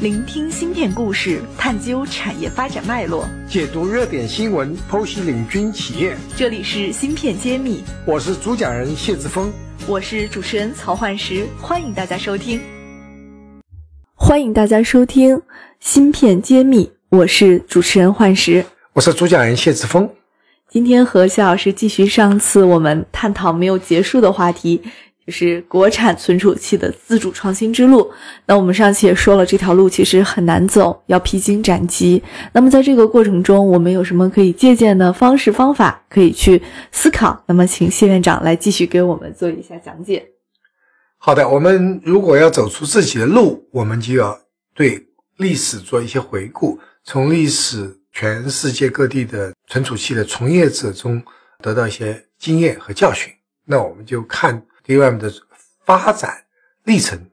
聆听芯片故事，探究产业发展脉络，解读热点新闻，剖析领军企业。这里是芯片揭秘，我是主讲人谢志峰，我是主持人曹焕石，欢迎大家收听。欢迎大家收听芯片揭秘，我是主持人焕石，我是主讲人谢志峰。今天和谢老师继续上次我们探讨没有结束的话题。就是国产存储器的自主创新之路。那我们上期也说了，这条路其实很难走，要披荆斩棘。那么在这个过程中，我们有什么可以借鉴的方式方法，可以去思考？那么，请谢院长来继续给我们做一下讲解。好的，我们如果要走出自己的路，我们就要对历史做一些回顾，从历史全世界各地的存储器的从业者中得到一些经验和教训。那我们就看。DRAM 的发展历程，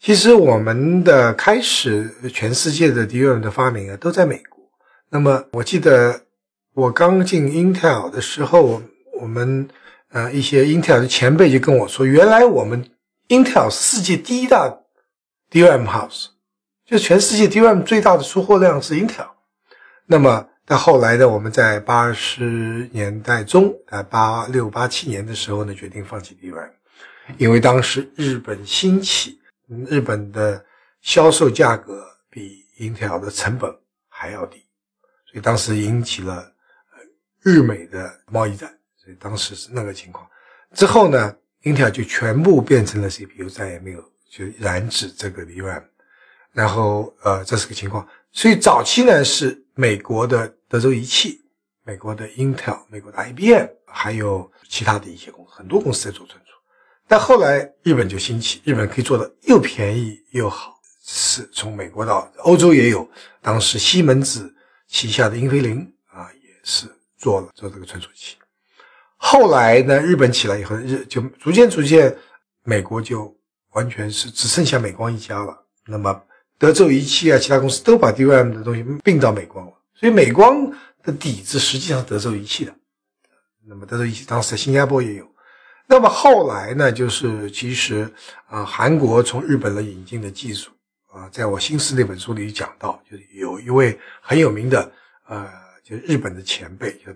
其实我们的开始，全世界的 DRAM 的发明啊，都在美国。那么我记得我刚进 Intel 的时候，我们呃一些 Intel 的前辈就跟我说，原来我们 Intel 世界第一大 DRAM house，就全世界 DRAM 最大的出货量是 Intel。那么到后来呢，我们在八十年代中，呃八六八七年的时候呢，决定放弃 DRAM。因为当时日本兴起，日本的销售价格比 Intel 的成本还要低，所以当时引起了日美的贸易战。所以当时是那个情况。之后呢，Intel 就全部变成了 CPU，再也没有就染指这个 DRAM。然后呃，这是个情况。所以早期呢是美国的德州仪器、美国的 Intel、美国的 IBM，还有其他的一些公司，很多公司在做存储。但后来日本就兴起，日本可以做的又便宜又好，是从美国到欧洲也有。当时西门子旗下的英飞凌啊，也是做了做这个存储器。后来呢，日本起来以后，日就逐渐逐渐，美国就完全是只剩下美光一家了。那么德州仪器啊，其他公司都把 DRAM 的东西并到美光了，所以美光的底子实际上德州仪器的。那么德州仪器当时在新加坡也有。那么后来呢？就是其实啊，韩国从日本来引进的技术啊，在我新思那本书里讲到，就是有一位很有名的呃，就日本的前辈，就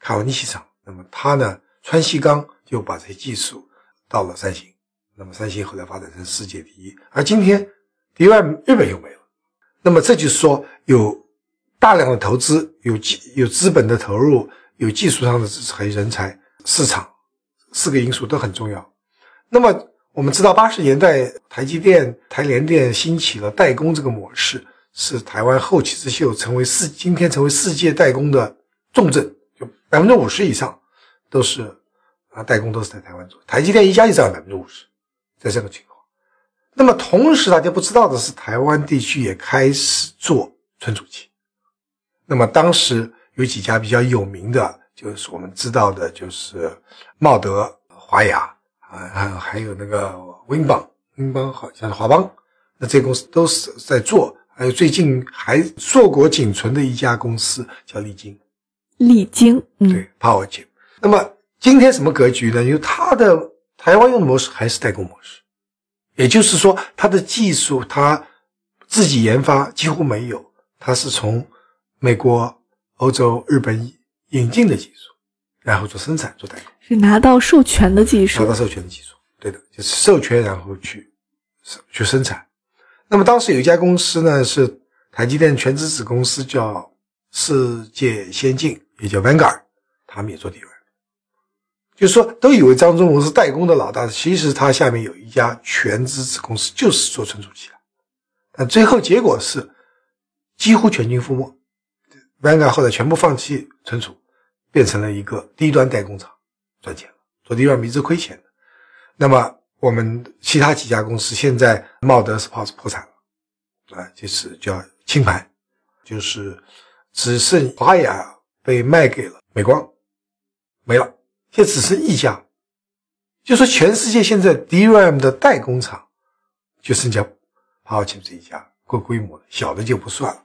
卡瓦尼西厂。那么他呢，川西刚就把这些技术到了三星。那么三星后来发展成世界第一。而今天，DRAM 日本又没了。那么这就是说，有大量的投资，有技有资本的投入，有技术上的支持和人才，市场。四个因素都很重要。那么我们知道，八十年代台积电、台联电兴起了代工这个模式，是台湾后起之秀，成为世今天成为世界代工的重镇，就百分之五十以上都是啊代工都是在台湾做。台积电一家就占百分之五十，在这个情况。那么同时大家不知道的是，台湾地区也开始做存储器。那么当时有几家比较有名的。就是我们知道的，就是茂德、华雅啊，还还有那个威邦，威邦好像是华邦，那这些公司都是在做。还有最近还硕果仅存的一家公司叫利晶，利晶，嗯，对，Power Chip。那么今天什么格局呢？因为它的台湾用的模式还是代工模式，也就是说，它的技术它自己研发几乎没有，它是从美国、欧洲、日本。引进的技术，然后做生产做代工，是拿到授权的技术，拿到授权的技术，对的，就是授权然后去去生产。那么当时有一家公司呢，是台积电全资子公司，叫世界先进，也叫 Vanguard，他们也做 DRAM，就是说都以为张忠谋是代工的老大，其实他下面有一家全资子公司就是做存储器的，但最后结果是几乎全军覆没。Vanguard 后来全部放弃存储，变成了一个低端代工厂，赚钱了，做 DRAM 一直亏钱的。那么我们其他几家公司现在茂德 Sports 破产了，啊，就是叫清盘，就是只剩华雅被卖给了美光，没了，现在只剩一家，就说全世界现在 DRAM 的代工厂就剩下华清这一家，够规模的，小的就不算了。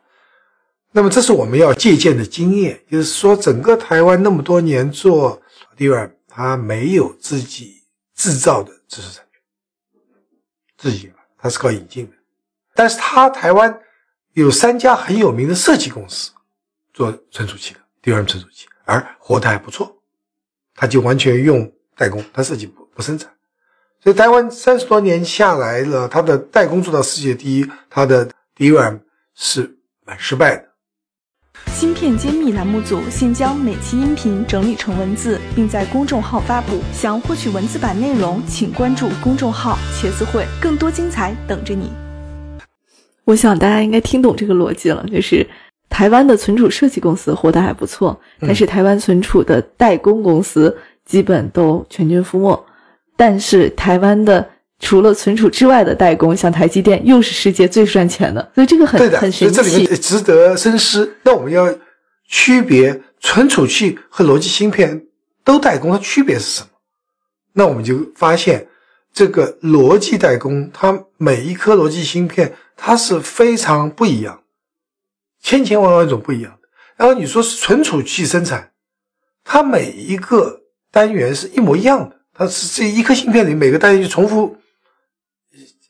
那么，这是我们要借鉴的经验，就是说，整个台湾那么多年做 DRAM，它没有自己制造的知识产权，自己它是靠引进的。但是它台湾有三家很有名的设计公司做存储器的 DRAM 存储器，而活得还不错，他就完全用代工，他设计不不生产。所以台湾三十多年下来了，它的代工做到世界第一，它的 DRAM 是蛮失败的。芯片揭秘栏目组现将每期音频整理成文字，并在公众号发布。想获取文字版内容，请关注公众号“茄子会”，更多精彩等着你。我想大家应该听懂这个逻辑了，就是台湾的存储设计公司活得还不错，但是台湾存储的代工公司基本都全军覆没。但是台湾的除了存储之外的代工，像台积电，又是世界最赚钱的，所以这个很很神奇。这里面值得深思。那我们要区别存储器和逻辑芯片都代工，它区别是什么？那我们就发现，这个逻辑代工，它每一颗逻辑芯片，它是非常不一样，千千万万种不一样的。然后你说是存储器生产，它每一个单元是一模一样的。它是这一颗芯片里每个单元就重复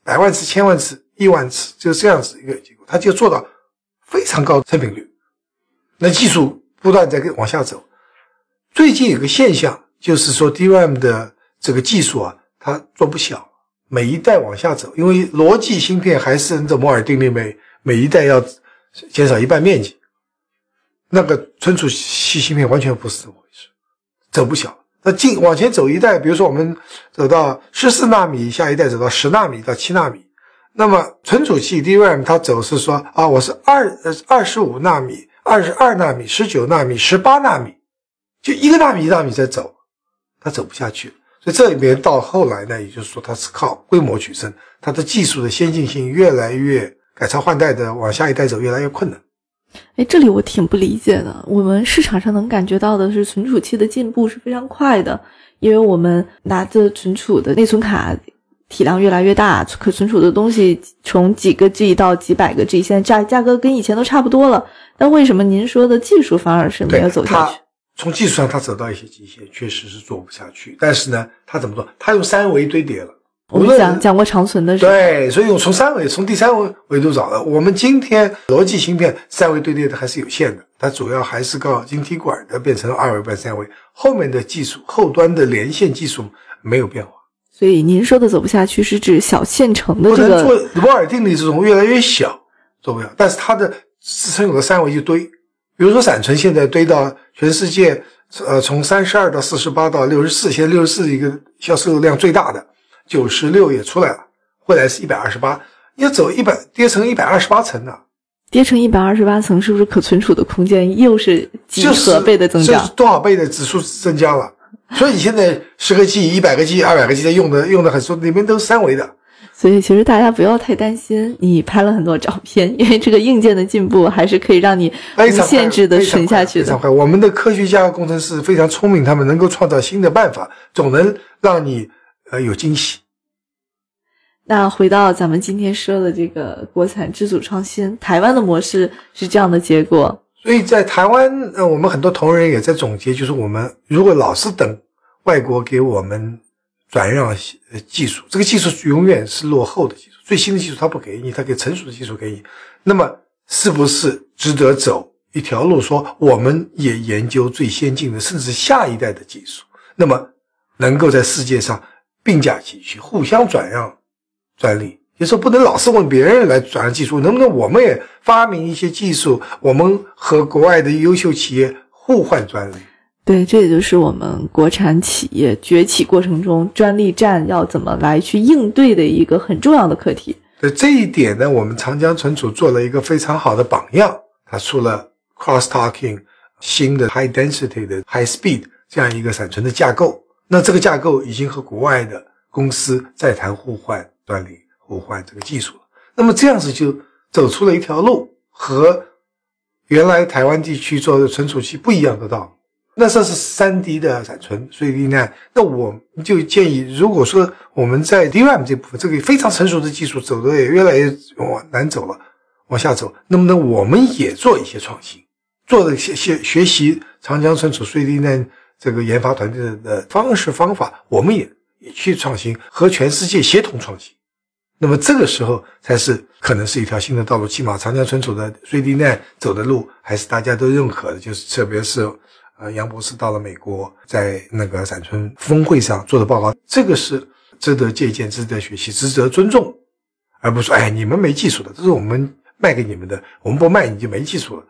百万次、千万次、亿万次，就这样子一个结果，它就做到非常高的成品率。那技术不断在往下走。最近有个现象，就是说 DRAM 的这个技术啊，它做不小，每一代往下走，因为逻辑芯片还是按照摩尔定律，每每一代要减少一半面积。那个存储器芯片完全不是这么回事，走不小。那进往前走一代，比如说我们走到十四纳米，下一代走到十纳米到七纳米，那么存储器 DRAM 它走是说啊，我是二呃二十五纳米、二十二纳米、十九纳米、十八纳米，就一个纳米一纳米在走，它走不下去。所以这里面到后来呢，也就是说它是靠规模取胜，它的技术的先进性越来越改朝换代的往下一代走越来越困难。哎，这里我挺不理解的。我们市场上能感觉到的是存储器的进步是非常快的，因为我们拿着存储的内存卡体量越来越大，可存储的东西从几个 G 到几百个 G，现在价价格跟以前都差不多了。但为什么您说的技术反而是没有走下去？从技术上，它走到一些极限，确实是做不下去。但是呢，它怎么做？它用三维堆叠了。我们讲讲过长存的对，所以我从三维，从第三维维度找的。我们今天逻辑芯片三维堆叠的还是有限的，它主要还是靠晶体管的变成二维半三维，后面的技术后端的连线技术没有变化。所以您说的走不下去是指小线程的这个做摩尔定律这种越来越小做不了，但是它的支撑有个三维就堆，比如说闪存现在堆到全世界，呃，从三十二到四十八到六十四，现在六十四一个销售量最大的。九十六也出来了，未来是一百二十八，要走一百跌成一百二十八层的，跌成一百二十八层，是不是可存储的空间又是几何倍的增长？多少倍的指数增加了？所以你现在十个 G、一百个 G、二百个 G 在用的用的很多，里面都是三维的。所以其实大家不要太担心，你拍了很多照片，因为这个硬件的进步还是可以让你无限制的存下去的。非常快，我们的科学家工程师非常聪明，他们能够创造新的办法，总能让你。呃，有惊喜。那回到咱们今天说的这个国产自主创新，台湾的模式是这样的结果。所以在台湾，呃，我们很多同仁也在总结，就是我们如果老是等外国给我们转让呃技术，这个技术永远是落后的技术，最新的技术他不给你，他给成熟的技术给你。那么，是不是值得走一条路，说我们也研究最先进的，甚至下一代的技术，那么能够在世界上。并驾齐驱，互相转让专利，就说不能老是问别人来转让技术，能不能我们也发明一些技术，我们和国外的优秀企业互换专利？对，这也就是我们国产企业崛起过程中专利战要怎么来去应对的一个很重要的课题。对这一点呢，我们长江存储做了一个非常好的榜样，它出了 cross-talking 新的 high density 的 high speed 这样一个闪存的架构。那这个架构已经和国外的公司在谈互换专利、互换这个技术。那么这样子就走出了一条路，和原来台湾地区做的存储器不一样的道。那这是三 D 的闪存，所以呢，那我就建议，如果说我们在 DRAM 这部分这个非常成熟的技术走的也越来越往南走了，往下走，那么呢我们也做一些创新，做的学学学习长江存储 3D 呢？这个研发团队的方式方法，我们也去创新，和全世界协同创新。那么这个时候才是可能是一条新的道路，起码长江存储的瑞迪奈走的路还是大家都认可的，就是特别是呃杨博士到了美国，在那个闪存峰会上做的报告，这个是值得借鉴、值得学习、值得尊重，而不是说哎你们没技术的，这是我们卖给你们的，我们不卖你就没技术了。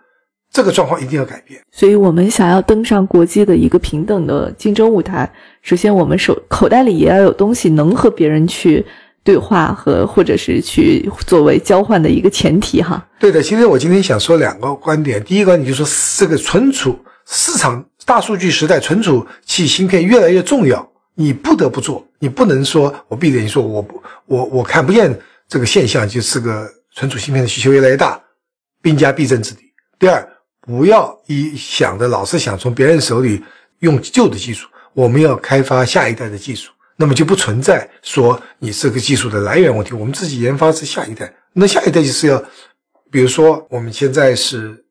这个状况一定要改变，所以我们想要登上国际的一个平等的竞争舞台，首先我们手口袋里也要有东西能和别人去对话和或者是去作为交换的一个前提哈。对的，其实我今天想说两个观点，第一个观点就是说这个存储市场大数据时代，存储器芯片越来越重要，你不得不做，你不能说我闭着眼说我不我我看不见这个现象，就是个存储芯片的需求越来越大，兵家必争之地。第二。不要一想着老是想从别人手里用旧的技术，我们要开发下一代的技术，那么就不存在说你这个技术的来源问题。我们自己研发是下一代，那下一代就是要，比如说我们现在是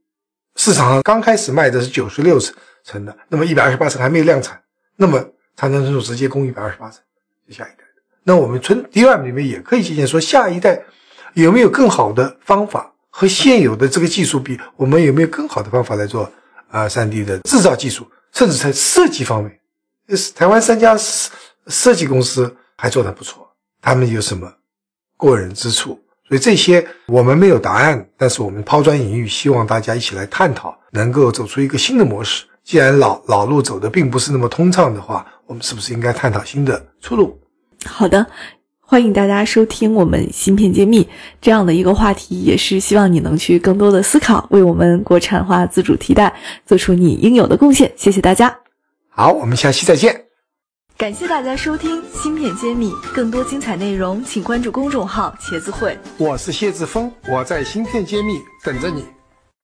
市场上刚开始卖的是九十六层的，那么一百二十八层还没有量产，那么长江存储直接供一百二十八层，是下一代的。那我们存，D1 里面也可以借鉴说下一代有没有更好的方法。和现有的这个技术比，我们有没有更好的方法来做啊？三 D 的制造技术，甚至在设计方面，台湾三家设设计公司还做得不错。他们有什么过人之处？所以这些我们没有答案，但是我们抛砖引玉，希望大家一起来探讨，能够走出一个新的模式。既然老老路走的并不是那么通畅的话，我们是不是应该探讨新的出路？好的。欢迎大家收听我们芯片揭秘这样的一个话题，也是希望你能去更多的思考，为我们国产化自主替代做出你应有的贡献。谢谢大家。好，我们下期再见。感谢大家收听芯片揭秘，更多精彩内容请关注公众号“茄子会”。我是谢志峰，我在芯片揭秘等着你。